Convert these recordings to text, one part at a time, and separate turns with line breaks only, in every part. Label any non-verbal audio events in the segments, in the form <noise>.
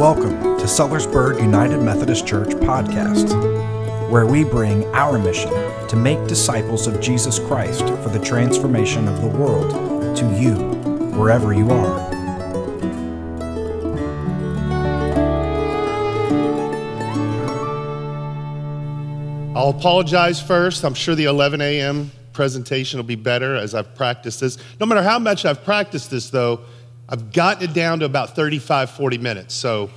Welcome to Sellersburg United Methodist Church podcast, where we bring our mission to make disciples of Jesus Christ for the transformation of the world to you, wherever you are.
I'll apologize first. I'm sure the 11 a.m. presentation will be better as I've practiced this. No matter how much I've practiced this, though, I've gotten it down to about 35, 40 minutes. So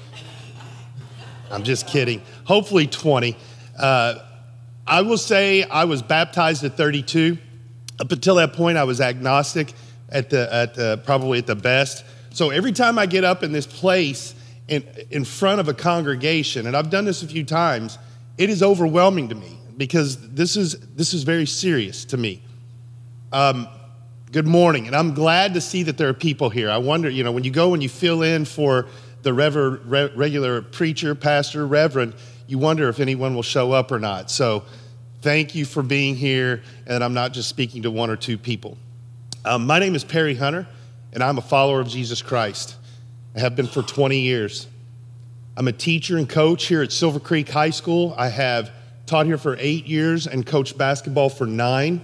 I'm just kidding. Hopefully 20. Uh, I will say I was baptized at 32. Up until that point, I was agnostic at the, at the, probably at the best. So every time I get up in this place in, in front of a congregation, and I've done this a few times, it is overwhelming to me because this is, this is very serious to me. Um, good morning, and I'm glad to see that there are people here. I wonder, you know, when you go and you fill in for the rever- re- regular preacher, pastor, reverend, you wonder if anyone will show up or not. So thank you for being here, and I'm not just speaking to one or two people. Um, my name is Perry Hunter, and I'm a follower of Jesus Christ. I have been for 20 years. I'm a teacher and coach here at Silver Creek High School. I have taught here for eight years and coached basketball for nine.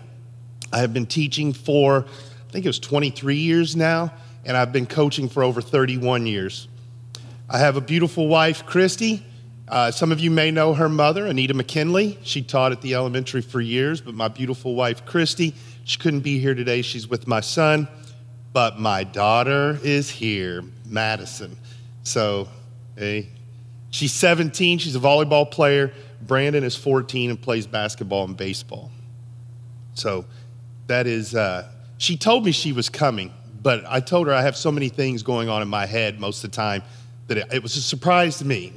I have been teaching for, I think it was 23 years now, and I've been coaching for over 31 years. I have a beautiful wife, Christy. Uh, some of you may know her mother, Anita McKinley. She taught at the elementary for years, but my beautiful wife, Christy, she couldn't be here today. She's with my son, but my daughter is here, Madison. So, hey, She's 17, she's a volleyball player. Brandon is 14 and plays basketball and baseball. So that is, uh, she told me she was coming, but I told her I have so many things going on in my head most of the time that it, it was a surprise to me.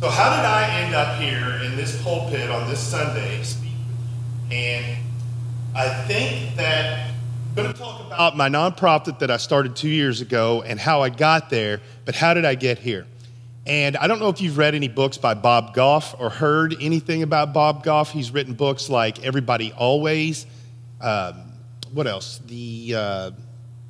So, how did I end up here in this pulpit on this Sunday And I think that I'm going to talk about my nonprofit that I started two years ago and how I got there, but how did I get here? And I don't know if you've read any books by Bob Goff or heard anything about Bob Goff. He's written books like Everybody Always. Um, what else? The uh,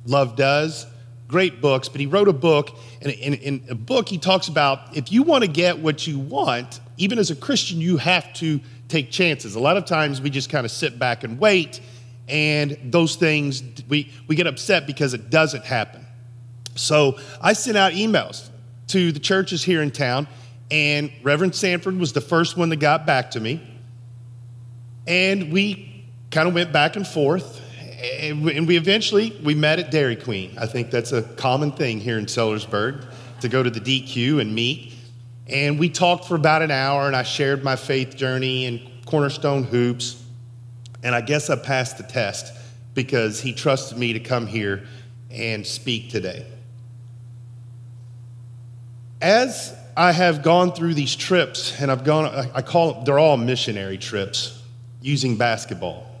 Love Does. Great books, but he wrote a book, and in, a book, he talks about if you want to get what you want, even as a Christian, you have to take chances. A lot of times we just kind of sit back and wait, and those things, we, we get upset because it doesn't happen. So I sent out emails to the churches here in town, and Reverend Sanford was the first one that got back to me. And we kind of went back and forth, and we eventually we met at Dairy Queen. I think that's a common thing here in Sellersburg to go to the DQ and meet. And we talked for about an hour, and I shared my faith journey and Cornerstone Hoops. And I guess I passed the test because he trusted me to come here and speak today. As I have gone through these trips, and I've gone, I call them, they're all missionary trips using basketball.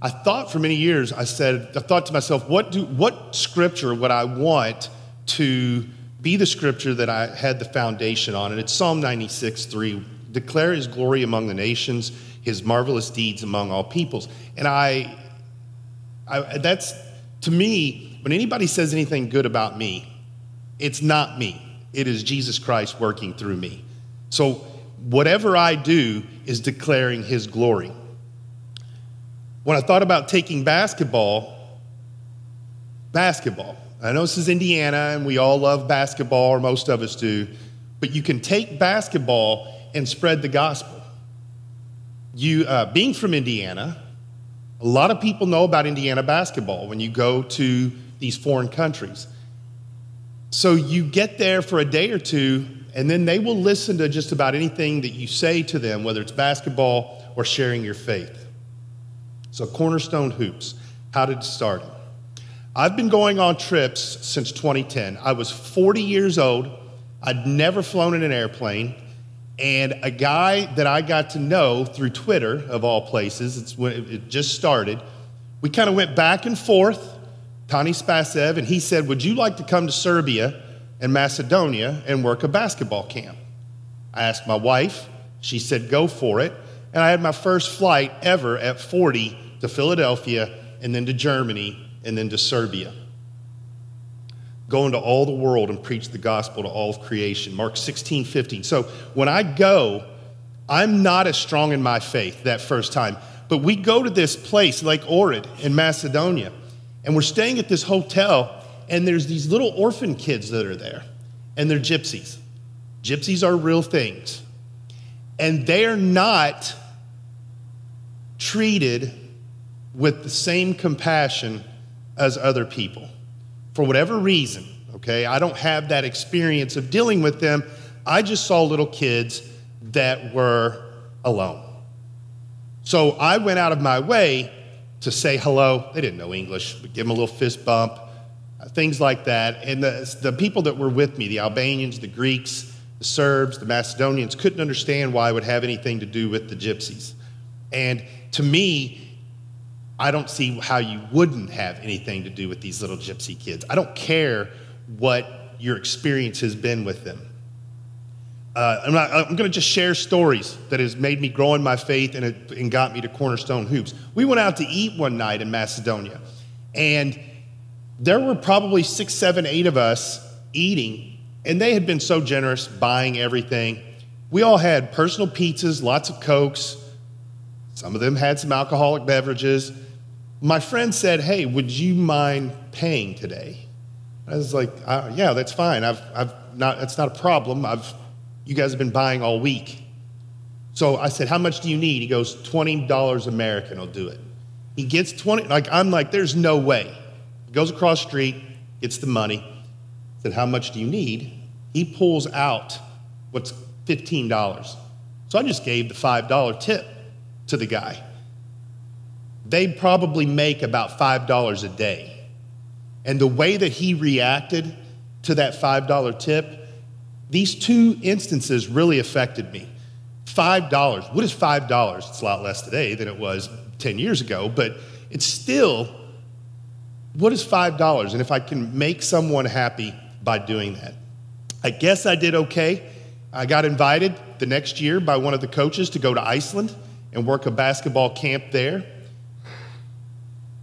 I thought for many years, I said, I thought to myself, what, do, what scripture would I want to be the scripture that I had the foundation on? And it's Psalm 96 3. Declare his glory among the nations, his marvelous deeds among all peoples. And I, I that's, to me, when anybody says anything good about me, it's not me. It is Jesus Christ working through me. So whatever I do is declaring his glory. When I thought about taking basketball, basketball, I know this is Indiana and we all love basketball, or most of us do, but you can take basketball and spread the gospel. You, uh, being from Indiana, a lot of people know about Indiana basketball when you go to these foreign countries. So you get there for a day or two, and then they will listen to just about anything that you say to them, whether it's basketball or sharing your faith. So, Cornerstone Hoops, how did it start? I've been going on trips since 2010. I was 40 years old. I'd never flown in an airplane. And a guy that I got to know through Twitter, of all places, it's when it just started, we kind of went back and forth Tani Spasev, and he said, Would you like to come to Serbia and Macedonia and work a basketball camp? I asked my wife. She said, Go for it. And I had my first flight ever at 40 to Philadelphia and then to Germany and then to Serbia. go into all the world and preach the gospel to all of creation. Mark 16, 15. So when I go, I'm not as strong in my faith that first time. But we go to this place, Lake Ohrid in Macedonia, and we're staying at this hotel, and there's these little orphan kids that are there, and they're gypsies. Gypsies are real things. And they are not treated with the same compassion as other people for whatever reason, okay? I don't have that experience of dealing with them. I just saw little kids that were alone. So I went out of my way to say hello. They didn't know English, but give them a little fist bump, uh, things like that. And the, the people that were with me, the Albanians, the Greeks, the Serbs, the Macedonians, couldn't understand why I would have anything to do with the gypsies. And to me, I don't see how you wouldn't have anything to do with these little gypsy kids. I don't care what your experience has been with them. Uh, I'm, I'm going to just share stories that has made me grow in my faith and, it, and got me to Cornerstone Hoops. We went out to eat one night in Macedonia, and there were probably six, seven, eight of us eating, and they had been so generous buying everything. We all had personal pizzas, lots of Cokes. Some of them had some alcoholic beverages my friend said, Hey, would you mind paying today? I was like, uh, Yeah, that's fine. I've, I've not, that's not a problem. I've, you guys have been buying all week. So I said, How much do you need? He goes, $20 American will do it. He gets 20, like, I'm like, There's no way. He goes across street, gets the money. Said, How much do you need? He pulls out what's $15. So I just gave the $5 tip to the guy they probably make about $5 a day. And the way that he reacted to that $5 tip, these two instances really affected me. $5. What is $5? It's a lot less today than it was 10 years ago, but it's still, what is $5? And if I can make someone happy by doing that, I guess I did okay. I got invited the next year by one of the coaches to go to Iceland and work a basketball camp there.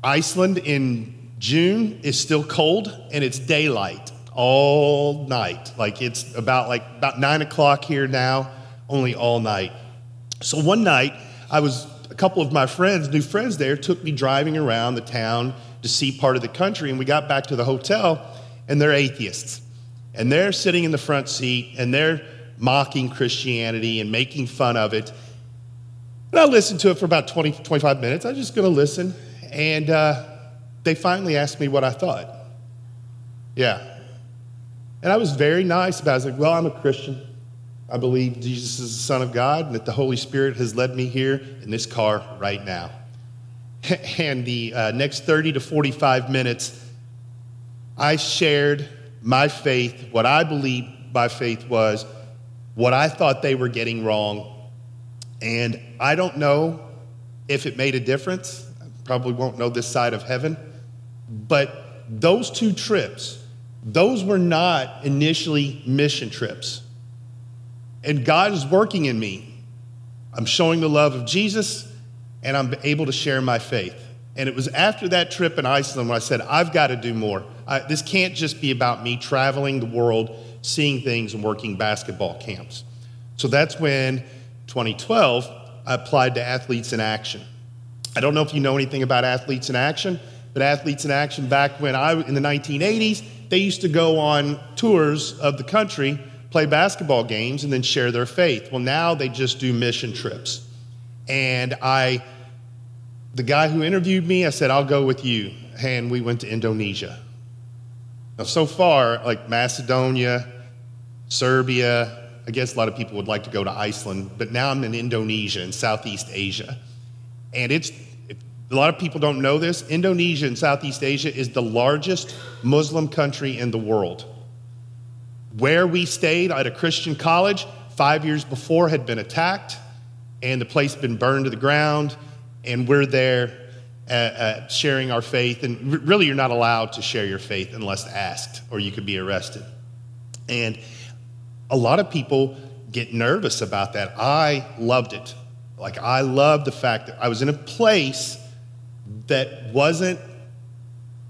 Iceland in June is still cold and it's daylight all night. Like it's about like about nine o'clock here now, only all night. So one night, I was a couple of my friends, new friends there, took me driving around the town to see part of the country, and we got back to the hotel, and they're atheists. And they're sitting in the front seat and they're mocking Christianity and making fun of it. And I listened to it for about 20, 25 minutes. I was just going to listen. And uh, they finally asked me what I thought. Yeah. And I was very nice about it. I was like, well, I'm a Christian. I believe Jesus is the Son of God and that the Holy Spirit has led me here in this car right now. <laughs> and the uh, next 30 to 45 minutes, I shared my faith, what I believed by faith was, what I thought they were getting wrong. And I don't know if it made a difference probably won't know this side of heaven. But those two trips, those were not initially mission trips. And God is working in me. I'm showing the love of Jesus, and I'm able to share my faith. And it was after that trip in Iceland when I said, I've got to do more. I, this can't just be about me traveling the world, seeing things, and working basketball camps. So that's when 2012, I applied to Athletes in Action. I don't know if you know anything about Athletes in Action, but Athletes in Action back when I in the 1980s, they used to go on tours of the country, play basketball games, and then share their faith. Well, now they just do mission trips. And I, the guy who interviewed me, I said, I'll go with you. And we went to Indonesia. Now, so far, like Macedonia, Serbia, I guess a lot of people would like to go to Iceland, but now I'm in Indonesia in Southeast Asia. And it's, a lot of people don't know this, Indonesia in Southeast Asia is the largest Muslim country in the world. Where we stayed at a Christian college five years before had been attacked, and the place had been burned to the ground, and we're there uh, uh, sharing our faith. And r- really, you're not allowed to share your faith unless asked, or you could be arrested. And a lot of people get nervous about that. I loved it. Like, I love the fact that I was in a place that wasn't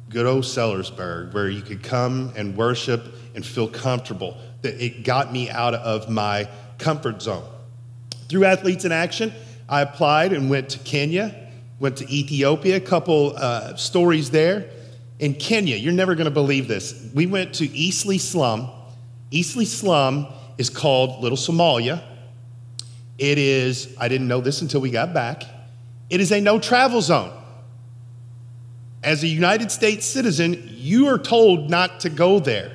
good old Sellersburg, where you could come and worship and feel comfortable. That it got me out of my comfort zone. Through Athletes in Action, I applied and went to Kenya, went to Ethiopia, a couple uh, stories there. In Kenya, you're never going to believe this. We went to Eastleigh Slum. Eastleigh Slum is called Little Somalia. It is, I didn't know this until we got back, it is a no travel zone. As a United States citizen, you are told not to go there.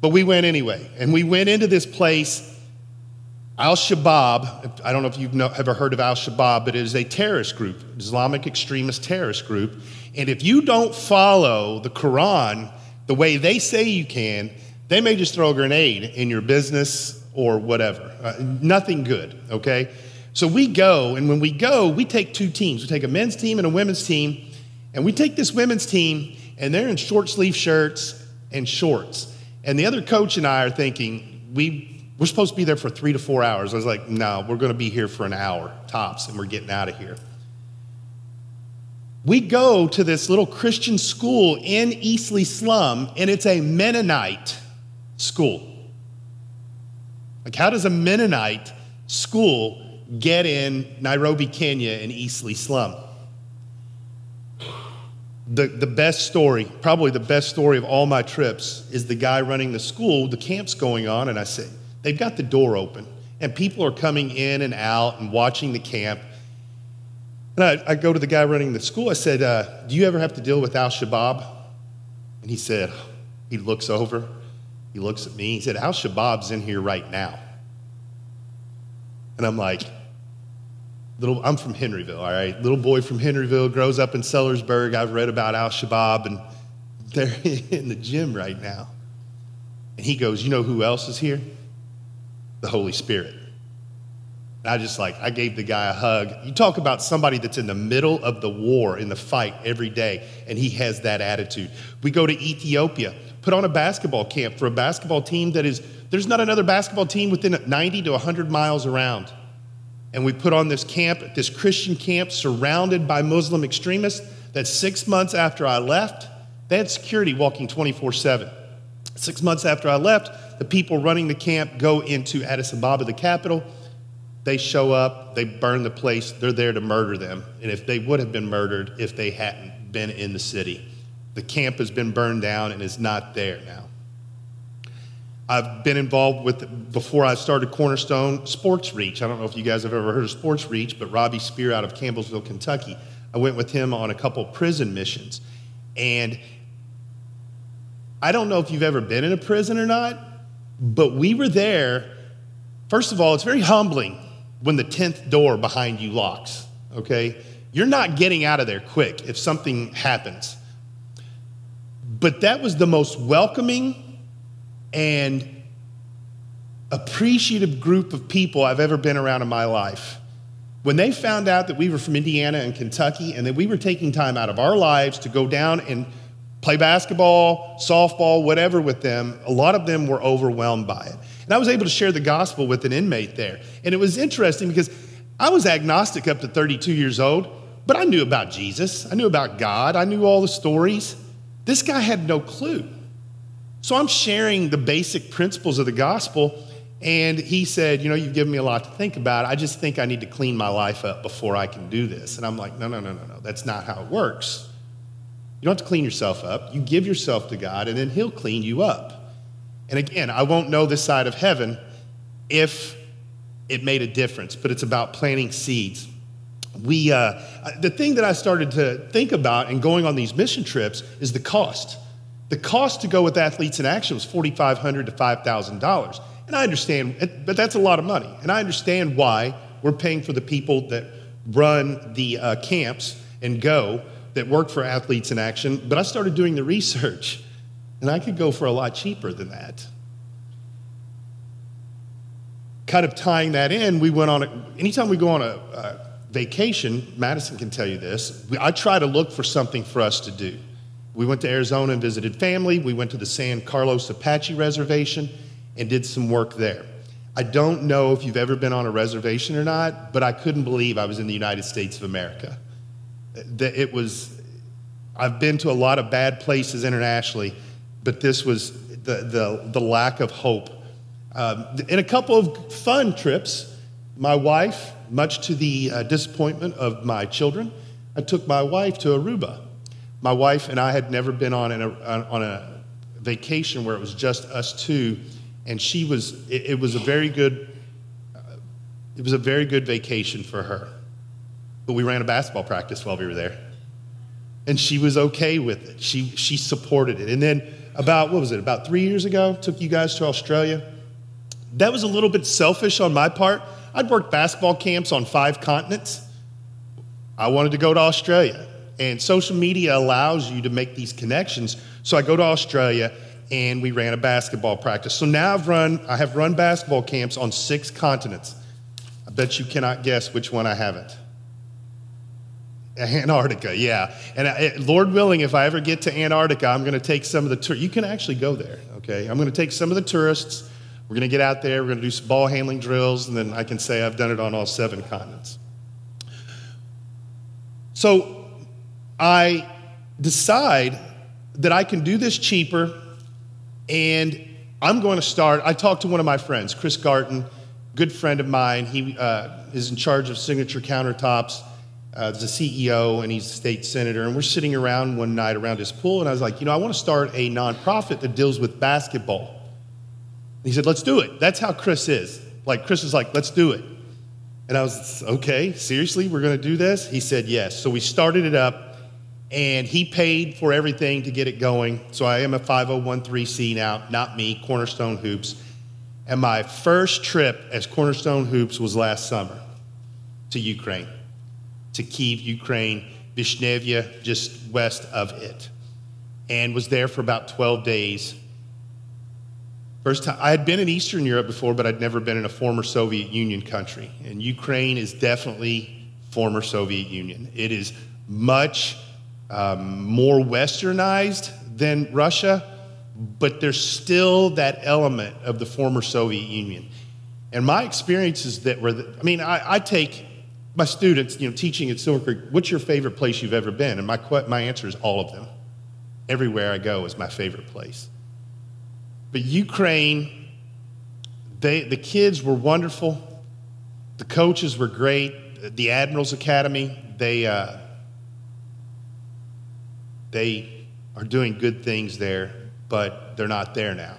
But we went anyway. And we went into this place, Al Shabaab. I don't know if you've know, ever heard of Al Shabaab, but it is a terrorist group, Islamic extremist terrorist group. And if you don't follow the Quran the way they say you can, they may just throw a grenade in your business or whatever. Uh, nothing good, okay? So we go, and when we go, we take two teams. We take a men's team and a women's team, and we take this women's team, and they're in short sleeve shirts and shorts. And the other coach and I are thinking, we, we're supposed to be there for three to four hours. I was like, no, we're going to be here for an hour tops, and we're getting out of here. We go to this little Christian school in Eastleigh Slum, and it's a Mennonite school. Like, how does a Mennonite school get in Nairobi, Kenya, and Eastleigh Slum? The, the best story, probably the best story of all my trips, is the guy running the school. The camp's going on, and I say, they've got the door open, and people are coming in and out and watching the camp. And I, I go to the guy running the school. I said, uh, Do you ever have to deal with Al Shabaab? And he said, He looks over. He looks at me. He said, Al Shabaab's in here right now. And I'm like, little, I'm from Henryville, all right? Little boy from Henryville grows up in Sellersburg. I've read about Al Shabaab, and <laughs> they're in the gym right now. And he goes, You know who else is here? The Holy Spirit. And I just like, I gave the guy a hug. You talk about somebody that's in the middle of the war, in the fight every day, and he has that attitude. We go to Ethiopia put on a basketball camp for a basketball team that is, there's not another basketball team within 90 to 100 miles around. And we put on this camp, this Christian camp surrounded by Muslim extremists that six months after I left, they had security walking 24 7. Six months after I left, the people running the camp go into Addis Ababa, the capital. They show up, they burn the place, they're there to murder them. And if they would have been murdered if they hadn't been in the city. The camp has been burned down and is not there now. I've been involved with, before I started Cornerstone, Sports Reach. I don't know if you guys have ever heard of Sports Reach, but Robbie Spear out of Campbellsville, Kentucky. I went with him on a couple prison missions. And I don't know if you've ever been in a prison or not, but we were there. First of all, it's very humbling when the 10th door behind you locks, okay? You're not getting out of there quick if something happens. But that was the most welcoming and appreciative group of people I've ever been around in my life. When they found out that we were from Indiana and Kentucky and that we were taking time out of our lives to go down and play basketball, softball, whatever with them, a lot of them were overwhelmed by it. And I was able to share the gospel with an inmate there. And it was interesting because I was agnostic up to 32 years old, but I knew about Jesus. I knew about God. I knew all the stories. This guy had no clue. So I'm sharing the basic principles of the gospel, and he said, You know, you've given me a lot to think about. I just think I need to clean my life up before I can do this. And I'm like, No, no, no, no, no. That's not how it works. You don't have to clean yourself up. You give yourself to God, and then He'll clean you up. And again, I won't know this side of heaven if it made a difference, but it's about planting seeds we, uh, the thing that I started to think about in going on these mission trips is the cost. The cost to go with Athletes in Action was $4,500 to $5,000. And I understand, but that's a lot of money. And I understand why we're paying for the people that run the uh, camps and go that work for Athletes in Action. But I started doing the research, and I could go for a lot cheaper than that. Kind of tying that in, we went on, a, anytime we go on a, a vacation, Madison can tell you this, I try to look for something for us to do. We went to Arizona and visited family. We went to the San Carlos Apache Reservation and did some work there. I don't know if you've ever been on a reservation or not, but I couldn't believe I was in the United States of America. It was, I've been to a lot of bad places internationally, but this was the, the, the lack of hope. Um, in a couple of fun trips, my wife, much to the uh, disappointment of my children, I took my wife to Aruba. My wife and I had never been on, a, on a vacation where it was just us two, and she was, it, it was a very good, uh, it was a very good vacation for her. But we ran a basketball practice while we were there. And she was okay with it. She, she supported it. And then about, what was it, about three years ago, took you guys to Australia. That was a little bit selfish on my part. I'd worked basketball camps on five continents. I wanted to go to Australia. And social media allows you to make these connections. So I go to Australia and we ran a basketball practice. So now I've run, I have run basketball camps on six continents. I bet you cannot guess which one I haven't. Antarctica, yeah. And I, Lord willing, if I ever get to Antarctica, I'm going to take some of the tourists. You can actually go there, okay? I'm going to take some of the tourists. We're going to get out there. We're going to do some ball handling drills, and then I can say I've done it on all seven continents. So I decide that I can do this cheaper, and I'm going to start. I talked to one of my friends, Chris Garten, good friend of mine. He uh, is in charge of Signature Countertops uh, the CEO and he's a state senator. And we're sitting around one night around his pool, and I was like, you know, I want to start a nonprofit that deals with basketball. And he said, let's do it. That's how Chris is. Like, Chris is like, let's do it. And I was, okay, seriously, we're going to do this? He said, yes. So we started it up, and he paid for everything to get it going. So I am a 501c now, not me, Cornerstone Hoops. And my first trip as Cornerstone Hoops was last summer to Ukraine to Kiev, Ukraine, Vishnevia, just west of it, and was there for about 12 days. First time, I had been in Eastern Europe before, but I'd never been in a former Soviet Union country. And Ukraine is definitely former Soviet Union. It is much um, more westernized than Russia, but there's still that element of the former Soviet Union. And my experiences that were, the, I mean, I, I take my students, you know, teaching at Silver Creek, what's your favorite place you've ever been? And my, my answer is all of them. Everywhere I go is my favorite place. But Ukraine, they, the kids were wonderful. The coaches were great. The Admirals Academy, they, uh, they are doing good things there, but they're not there now.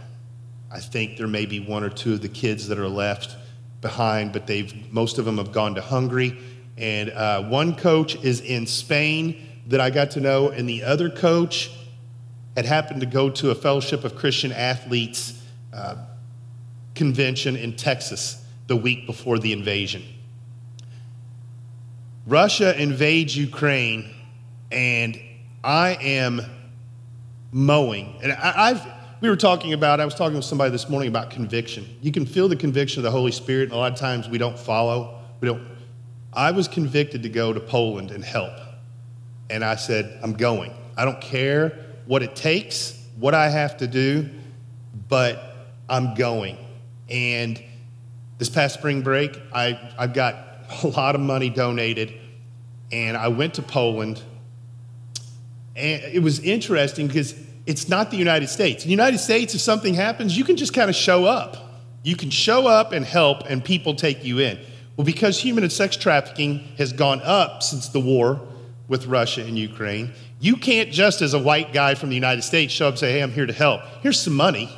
I think there may be one or two of the kids that are left behind, but they've most of them have gone to Hungary. And uh, one coach is in Spain that I got to know, and the other coach had happened to go to a Fellowship of Christian Athletes uh, convention in Texas the week before the invasion. Russia invades Ukraine, and I am mowing. And I, have we were talking about, I was talking with somebody this morning about conviction. You can feel the conviction of the Holy Spirit, and a lot of times we don't follow. We don't. I was convicted to go to Poland and help. And I said, I'm going. I don't care what it takes, what I have to do, but I'm going. And this past spring break, I, I got <laughs> a lot of money donated, and I went to Poland. And it was interesting because it's not the United States. In the United States, if something happens, you can just kind of show up. You can show up and help, and people take you in. Well, because human and sex trafficking has gone up since the war with Russia and Ukraine, you can't just as a white guy from the United States show up and say, hey, I'm here to help. Here's some money.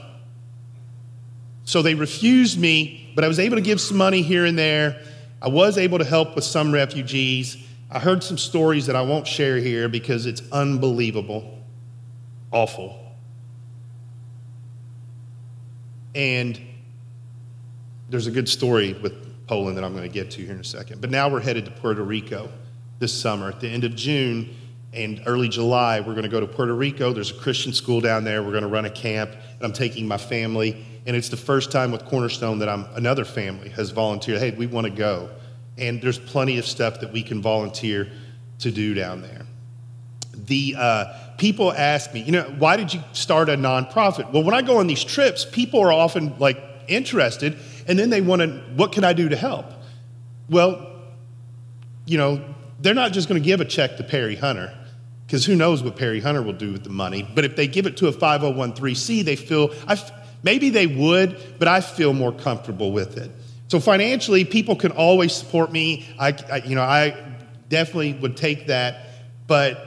So they refused me, but I was able to give some money here and there. I was able to help with some refugees. I heard some stories that I won't share here because it's unbelievable awful. And there's a good story with Poland that I'm going to get to here in a second. But now we're headed to Puerto Rico this summer. At the end of June and early July, we're going to go to Puerto Rico. There's a Christian school down there. We're going to run a camp, and I'm taking my family. And it's the first time with Cornerstone that I'm another family has volunteered. Hey, we want to go. And there's plenty of stuff that we can volunteer to do down there. The uh, people ask me, you know, why did you start a nonprofit? Well, when I go on these trips, people are often like interested, and then they want to, what can I do to help? Well, you know, they're not just going to give a check to Perry Hunter. because who knows what Perry Hunter will do with the money. But if they give it to a 5013C, they feel, I, maybe they would, but I feel more comfortable with it. So financially, people can always support me. I, I you know, I definitely would take that. But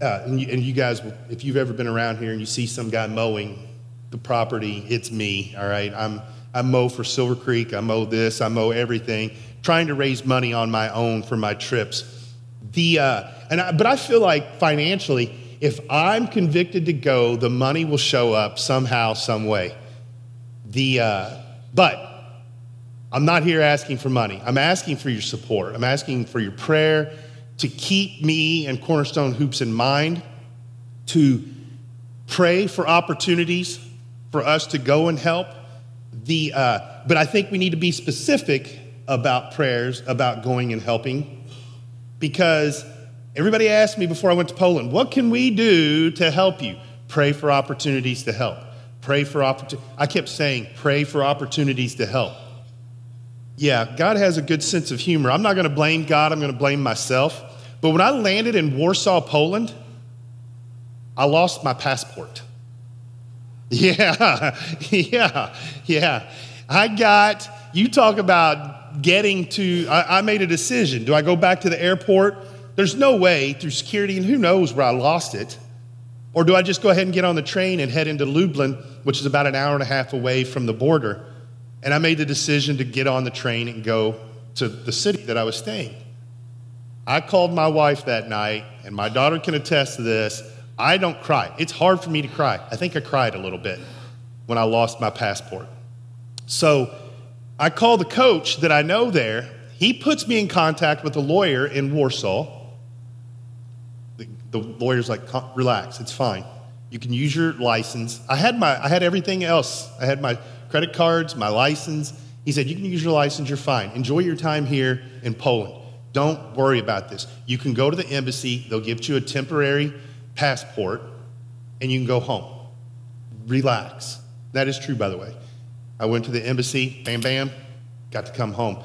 uh, and, you, and you guys, if you've ever been around here and you see some guy mowing the property, it's me. All right, I'm I mow for Silver Creek. I mow this. I mow everything, trying to raise money on my own for my trips. The uh, and I, but I feel like financially, if I'm convicted to go, the money will show up somehow, some way. The uh, but I'm not here asking for money. I'm asking for your support. I'm asking for your prayer to keep me and Cornerstone Hoops in mind, to pray for opportunities for us to go and help. The, uh, but I think we need to be specific about prayers, about going and helping, because everybody asked me before I went to Poland, what can we do to help you? Pray for opportunities to help. Pray for opportunities. I kept saying, pray for opportunities to help. Yeah, God has a good sense of humor. I'm not going to blame God, I'm going to blame myself. But when I landed in Warsaw, Poland, I lost my passport. <laughs> Yeah, yeah, yeah. I got, you talk about getting to, I, I, made a decision. Do I go back to the airport? There's no way through security, and who knows where I lost it. Or do I just go ahead and get on the train and head into Lublin, which is about an hour and a half away from the border? And I made the decision to get on the train and go to the city that I was staying. I called my wife that night, and my daughter can attest to this. I don't cry. It's hard for me to cry. I think I cried a little bit when I lost my passport. So I call the coach that I know there. He puts me in contact with a lawyer in Warsaw. The, the lawyer's like, relax, it's fine. You can use your license. I had my I had everything else. I had my credit cards, my license. He said, You can use your license, you're fine. Enjoy your time here in Poland. Don't worry about this. You can go to the embassy, they'll give you a temporary passport, and you can go home. Relax. That is true, by the way. I went to the embassy, bam, bam, got to come home.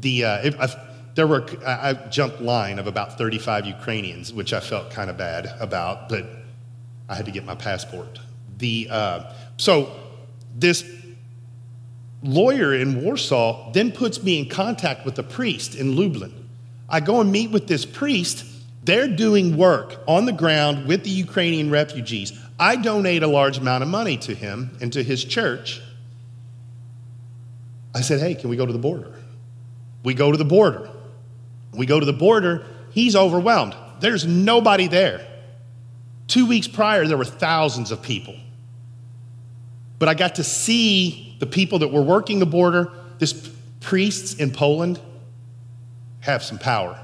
The, uh, there were, I, I jumped line of about 35 Ukrainians, which I felt kind of bad about, but I had to get my passport. The, uh, so this lawyer in Warsaw then puts me in contact with a priest in Lublin. I go and meet with this priest. They're doing work on the ground with the Ukrainian refugees. I donate a large amount of money to him and to his church. I said, Hey, can we go to the border? We go to the border. We go to the border. He's overwhelmed. There's nobody there. Two weeks prior, there were thousands of people. But I got to see the people that were working the border, this priests in Poland have some power.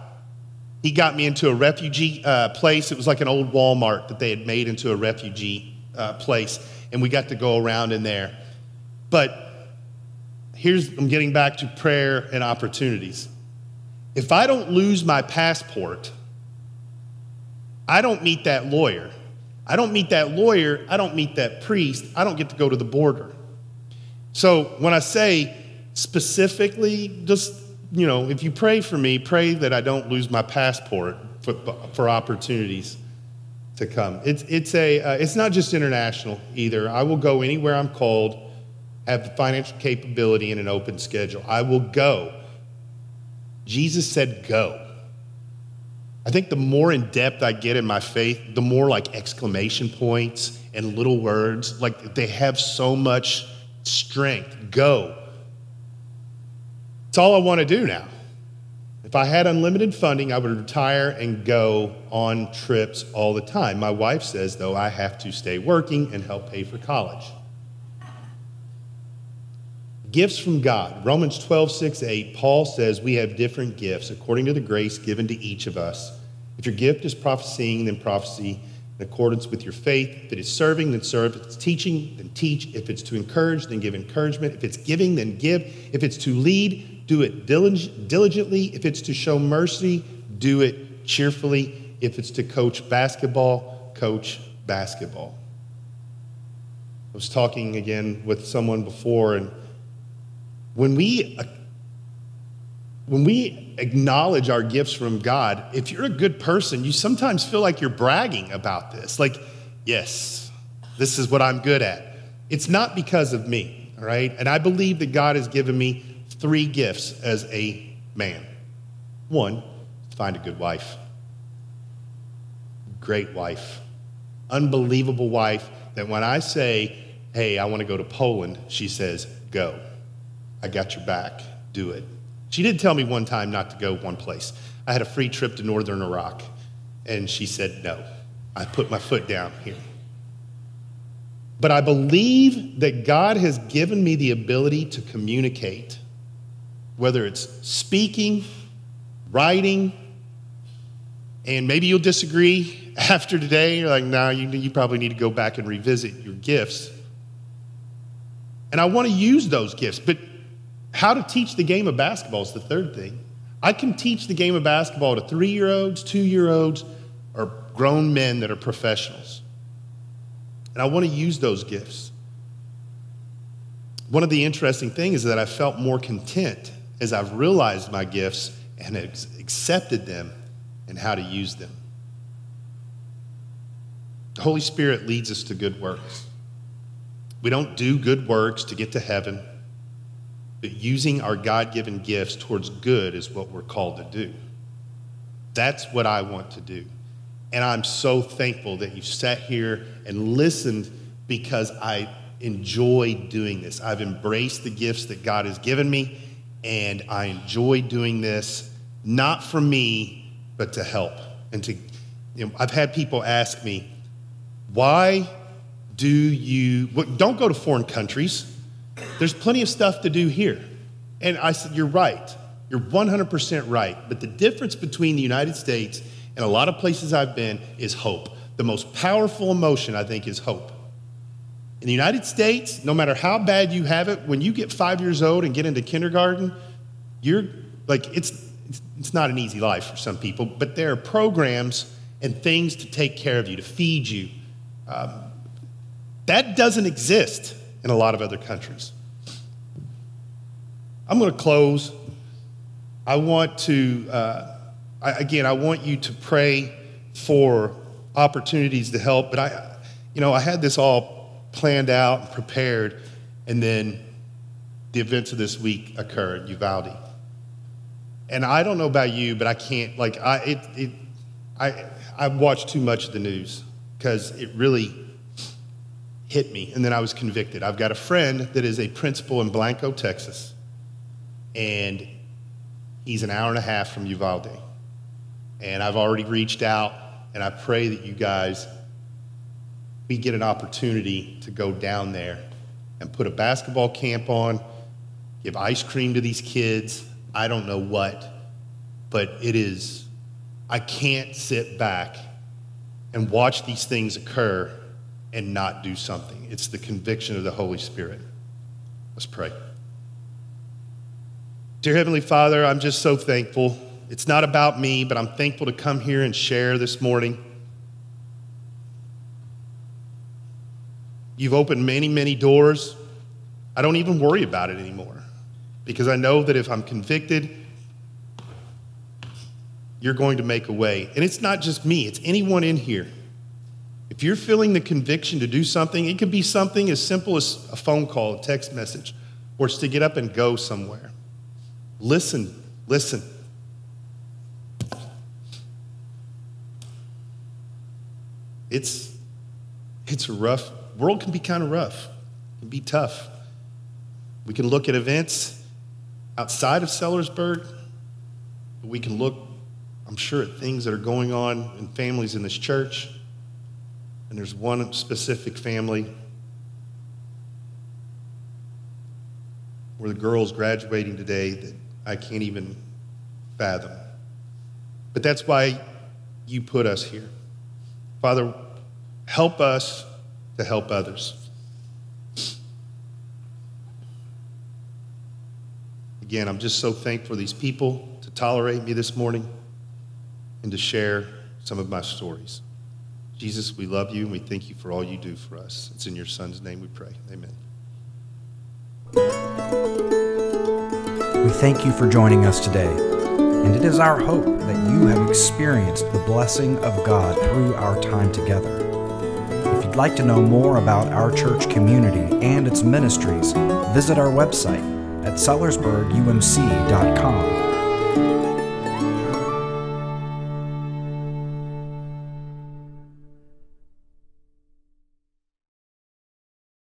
He got me into a refugee uh, place. It was like an old Walmart that they had made into a refugee uh, place, and we got to go around in there. But here's, I'm getting back to prayer and opportunities. If I don't lose my passport, I don't meet that lawyer. I don't meet that lawyer. I don't meet that priest. I don't get to go to the border. So when I say specifically, just, you know, if you pray for me, pray that I don't lose my passport for, for opportunities to come. It's, it's, a, uh, it's not just international either. I will go anywhere I'm called, have the financial capability and an open schedule. I will go. Jesus said, go. I think the more in depth I get in my faith, the more like exclamation points and little words, like they have so much strength. Go. It's all I want to do now. If I had unlimited funding, I would retire and go on trips all the time. My wife says, though, I have to stay working and help pay for college. Gifts from God. Romans 12, 6, 8, Paul says we have different gifts according to the grace given to each of us. If your gift is prophesying, then prophecy in accordance with your faith. If it is serving, then serve. If it's teaching, then teach. If it's to encourage, then give encouragement. If it's giving, then give. If it's to lead, do it diligently. If it's to show mercy, do it cheerfully. If it's to coach basketball, coach basketball. I was talking again with someone before, and when we when we acknowledge our gifts from God, if you're a good person, you sometimes feel like you're bragging about this. Like, yes, this is what I'm good at. It's not because of me, all right? And I believe that God has given me three gifts as a man. One, find a good wife. Great wife. Unbelievable wife that when I say, hey, I want to go to Poland, she says, go. I got your back. Do it. She did tell me one time not to go one place. I had a free trip to northern Iraq, and she said no. I put my foot down here. But I believe that God has given me the ability to communicate, whether it's speaking, writing, and maybe you'll disagree <laughs> after today. You're like, nah, you, you probably need to go back and revisit your gifts. And I want to use those gifts, but how to teach the game of basketball is the third thing. I can teach the game of basketball to three year olds, two year olds, or grown men that are professionals. And I want to use those gifts. One of the interesting things is that I felt more content as I've realized my gifts and accepted them and how to use them. The Holy Spirit leads us to good works. We don't do good works to get to heaven, but using our God given gifts towards good is what we're called to do. That's what I want to do. And I'm so thankful that you sat here and listened because I enjoy doing this. I've embraced the gifts that God has given me, and I enjoy doing this, not for me, but to help. And to, you know, I've had people ask me, why do you, well, don't go to foreign countries. There's plenty of stuff to do here. And I said, You're right. You're 100% right. But the difference between the United States and a lot of places I've been is hope. The most powerful emotion, I think, is hope. In the United States, no matter how bad you have it, when you get five years old and get into kindergarten, you're like, it's, it's not an easy life for some people, but there are programs and things to take care of you, to feed you. Um, that doesn't exist in a lot of other countries. I'm going to close. I want to, uh, I, again, I want you to pray for opportunities to help. But I, you know, I had this all planned out and prepared, and then the events of this week occurred, Uvalde. And I don't know about you, but I can't, like, I, it, it, I, I watched too much of the news because it really hit me, and then I was convicted. I've got a friend that is a principal in Blanco, Texas, and he's an hour and a half from Uvalde. And I've already reached out, and I pray that you guys, we get an opportunity to go down there and put a basketball camp on, give ice cream to these kids. I don't know what, but it is, I can't sit back and watch these things occur and not do something. It's the conviction of the Holy Spirit. Let's pray. Dear Heavenly Father, I'm just so thankful. It's not about me, but I'm thankful to come here and share this morning. You've opened many, many doors. I don't even worry about it anymore because I know that if I'm convicted, you're going to make a way. And it's not just me, it's anyone in here. If you're feeling the conviction to do something, it could be something as simple as a phone call, a text message, or it's to get up and go somewhere. Listen, listen. It's it's a rough world can be kind of rough. It can be tough. We can look at events outside of Sellersburg, we can look, I'm sure, at things that are going on in families in this church and there's one specific family where the girl's graduating today that I can't even fathom. But that's why you put us here. Father, help us to help others. Again, I'm just so thankful for these people to tolerate me this morning and to share some of my stories. Jesus, we love you and we thank you for all you do for us. It's in your Son's name we pray. Amen.
We thank you for joining us today, and it is our hope that you have experienced the blessing of God through our time together. If you'd like to know more about our church community and its ministries, visit our website at sellersburgumc.com